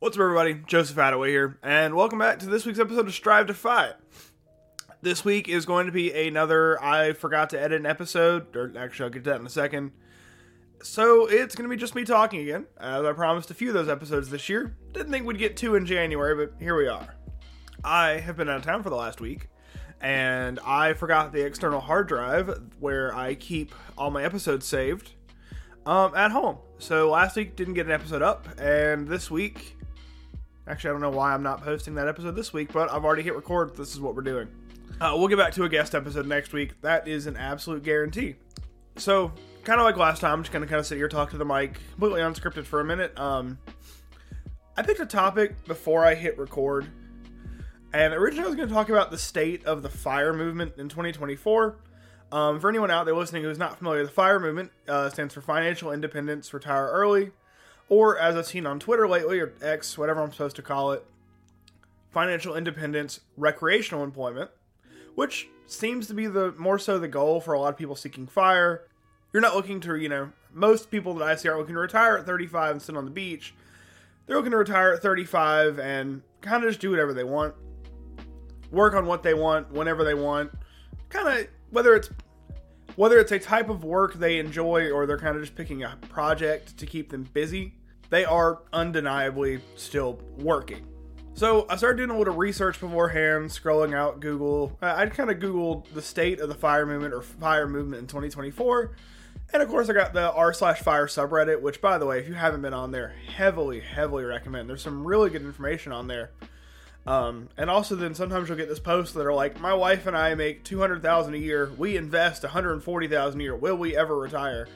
What's up, everybody? Joseph Hadaway here, and welcome back to this week's episode of Strive to FI. This week is going to be another I forgot to edit an episode, or actually, I'll get to that in a second. So, it's going to be just me talking again, as I promised a few of those episodes this year. Didn't think we'd get two in January, but here we are. I have been out of town for the last week, and I forgot the external hard drive where I keep all my episodes saved um, at home. So last week didn't get an episode up, and this week, actually I don't know why I'm not posting that episode this week, but I've already hit record. This is what we're doing. Uh, we'll get back to a guest episode next week. That is an absolute guarantee. So kind of like last time, I'm just gonna kind of sit here talk to the mic, completely unscripted for a minute. Um, I picked a topic before I hit record, and originally I was going to talk about the state of the fire movement in 2024. Um, for anyone out there listening who's not familiar, the FIRE movement uh, stands for Financial Independence Retire Early, or as I've seen on Twitter lately, or X, whatever I'm supposed to call it, Financial Independence Recreational Employment, which seems to be the more so the goal for a lot of people seeking FIRE. You're not looking to, you know, most people that I see are looking to retire at 35 and sit on the beach. They're looking to retire at 35 and kind of just do whatever they want, work on what they want whenever they want, kind of whether it's whether it's a type of work they enjoy or they're kind of just picking a project to keep them busy, they are undeniably still working. So I started doing a little research beforehand, scrolling out Google. I kind of Googled the state of the fire movement or fire movement in 2024. And of course, I got the r slash fire subreddit, which, by the way, if you haven't been on there, heavily, heavily recommend. There's some really good information on there. Um, and also, then sometimes you'll get this post that are like, "My wife and I make two hundred thousand a year. We invest one hundred forty thousand a year. Will we ever retire?"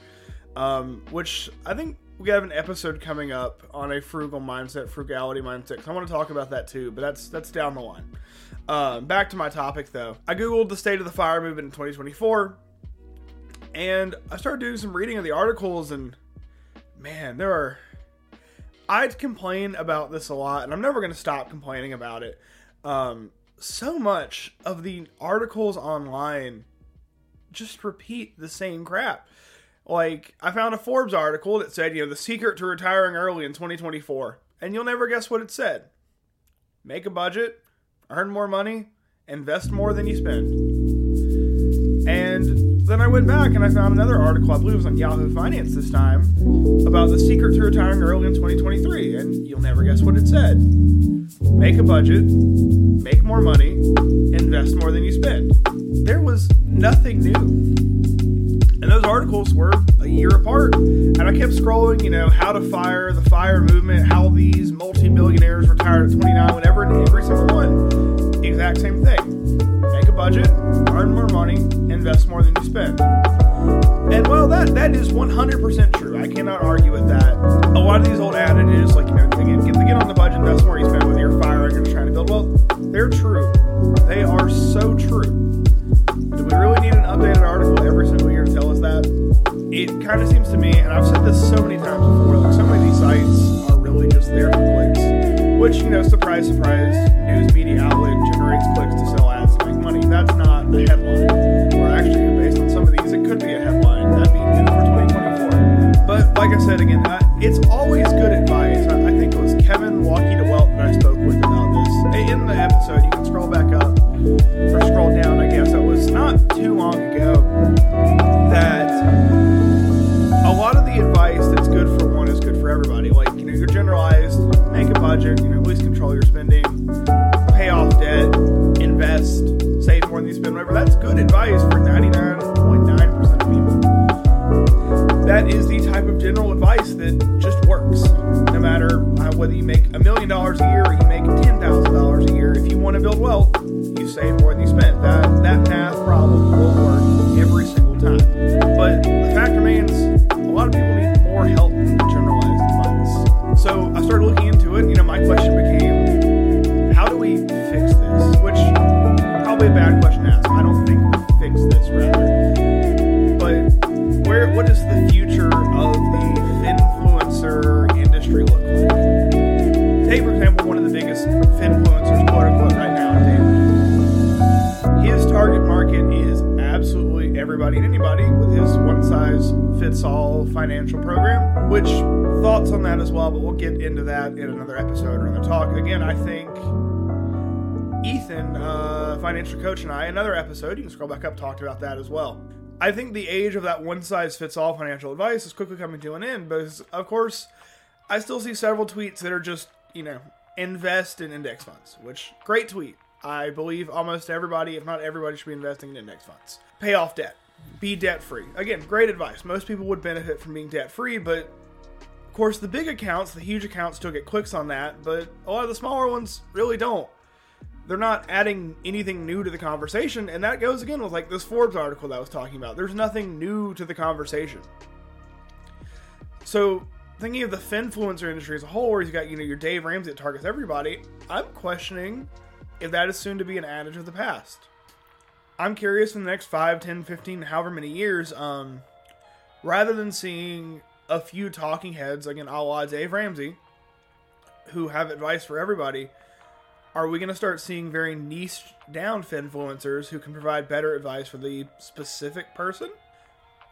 Um, which I think we have an episode coming up on a frugal mindset, frugality mindset. I want to talk about that too, but that's that's down the line. Um, back to my topic though. I googled the state of the fire movement in 2024, and I started doing some reading of the articles, and man, there are I'd complain about this a lot, and I'm never going to stop complaining about it. Um, so much of the articles online just repeat the same crap. Like, I found a Forbes article that said, you know, the secret to retiring early in 2024. And you'll never guess what it said make a budget, earn more money, invest more than you spend. And then I went back and I found another article, I believe it was on Yahoo Finance this time, about the secret to retiring early in 2023. And you'll never guess what it said make a budget, make more money, invest more than you spend. There was nothing new. And those articles were a year apart. And I kept scrolling, you know, how to fire, the fire movement, how these multi millionaires retired at 29, whatever, and every single one, exact same thing. Make a budget, earn more money, invest more than you spend. And well, that that is 100% true. I cannot argue with that. A lot of these old adages, like you know, again, get, get on the budget, invest more you spend, whether you're firing or trying to build wealth, they're true. Kind of seems to me, and I've said this so many times before, like so many of these sites are really just there for clicks. Which, you know, surprise, surprise, news media outlet generates clicks to sell ads to make money. That's not a headline. Everybody. Like, you know, your generalized, make a budget, you know, at least control your spending, pay off debt, invest, save more than you spend, whatever. That's good advice for 99.9% of people. That is the type of general advice that just works. No matter uh, whether you make a million dollars a year or you make $10,000 a year, if you want to build wealth, probably a bad question to ask. I don't think we fix this rather. But where what does the future of the influencer industry look like? Take for example one of the biggest finfluencers, quote unquote, right now. His target market is absolutely everybody everybody and anybody with his one size fits all financial program. Which thoughts on that as well, but we'll get into that in another episode or another talk. Again, I think Ethan, uh, financial coach, and I, another episode, you can scroll back up, talked about that as well. I think the age of that one size fits all financial advice is quickly coming to an end because, of course, I still see several tweets that are just, you know, invest in index funds, which great tweet. I believe almost everybody, if not everybody, should be investing in index funds. Pay off debt. Be debt free. Again, great advice. Most people would benefit from being debt free, but of course, the big accounts, the huge accounts, still get clicks on that, but a lot of the smaller ones really don't. They're not adding anything new to the conversation, and that goes again with like this Forbes article that I was talking about. There's nothing new to the conversation. So, thinking of the finfluencer industry as a whole, where you've got you know your Dave Ramsey that targets everybody, I'm questioning if that is soon to be an adage of the past. I'm curious in the next 5, 10, 15, however many years, um, rather than seeing a few talking heads, again, a la Dave Ramsey, who have advice for everybody, are we going to start seeing very niche down influencers who can provide better advice for the specific person?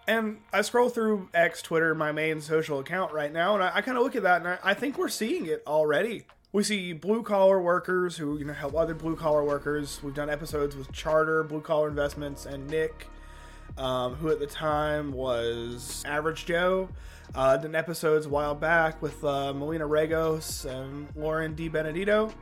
And I scroll through X, Twitter, my main social account right now, and I, I kind of look at that and I, I think we're seeing it already we see blue collar workers who you know help other blue collar workers. We've done episodes with Charter, Blue Collar Investments, and Nick, um, who at the time was Average Joe. Uh, done episodes a while back with uh, Melina Regos and Lauren D. Benedetto,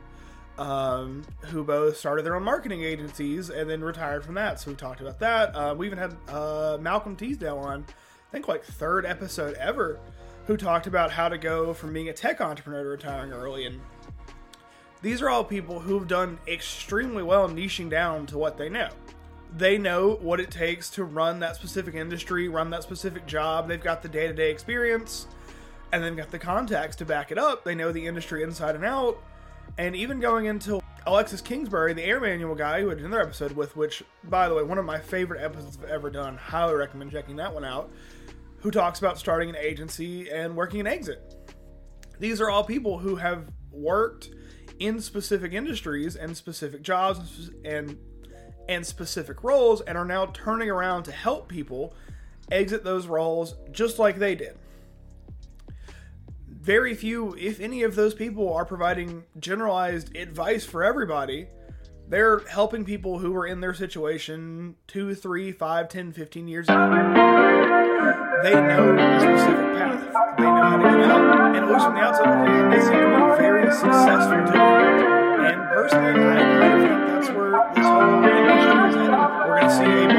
um, who both started their own marketing agencies and then retired from that. So we talked about that. Uh, we even had uh, Malcolm Teasdale on, I think like third episode ever, who talked about how to go from being a tech entrepreneur to retiring early and these are all people who've done extremely well niching down to what they know. They know what it takes to run that specific industry, run that specific job. They've got the day to day experience, and they've got the contacts to back it up. They know the industry inside and out. And even going into Alexis Kingsbury, the air manual guy, who had another episode with, which, by the way, one of my favorite episodes I've ever done. Highly recommend checking that one out. Who talks about starting an agency and working an exit. These are all people who have worked in specific industries and specific jobs and and specific roles and are now turning around to help people exit those roles just like they did. Very few, if any of those people are providing generalized advice for everybody. They're helping people who were in their situation two, three, five, 10, 15 years ago. They know the specific path. They know how to get out. And at least from the outside, they seem to be very successful doing it. And personally, I think that's where this whole industry is headed. We're going to see a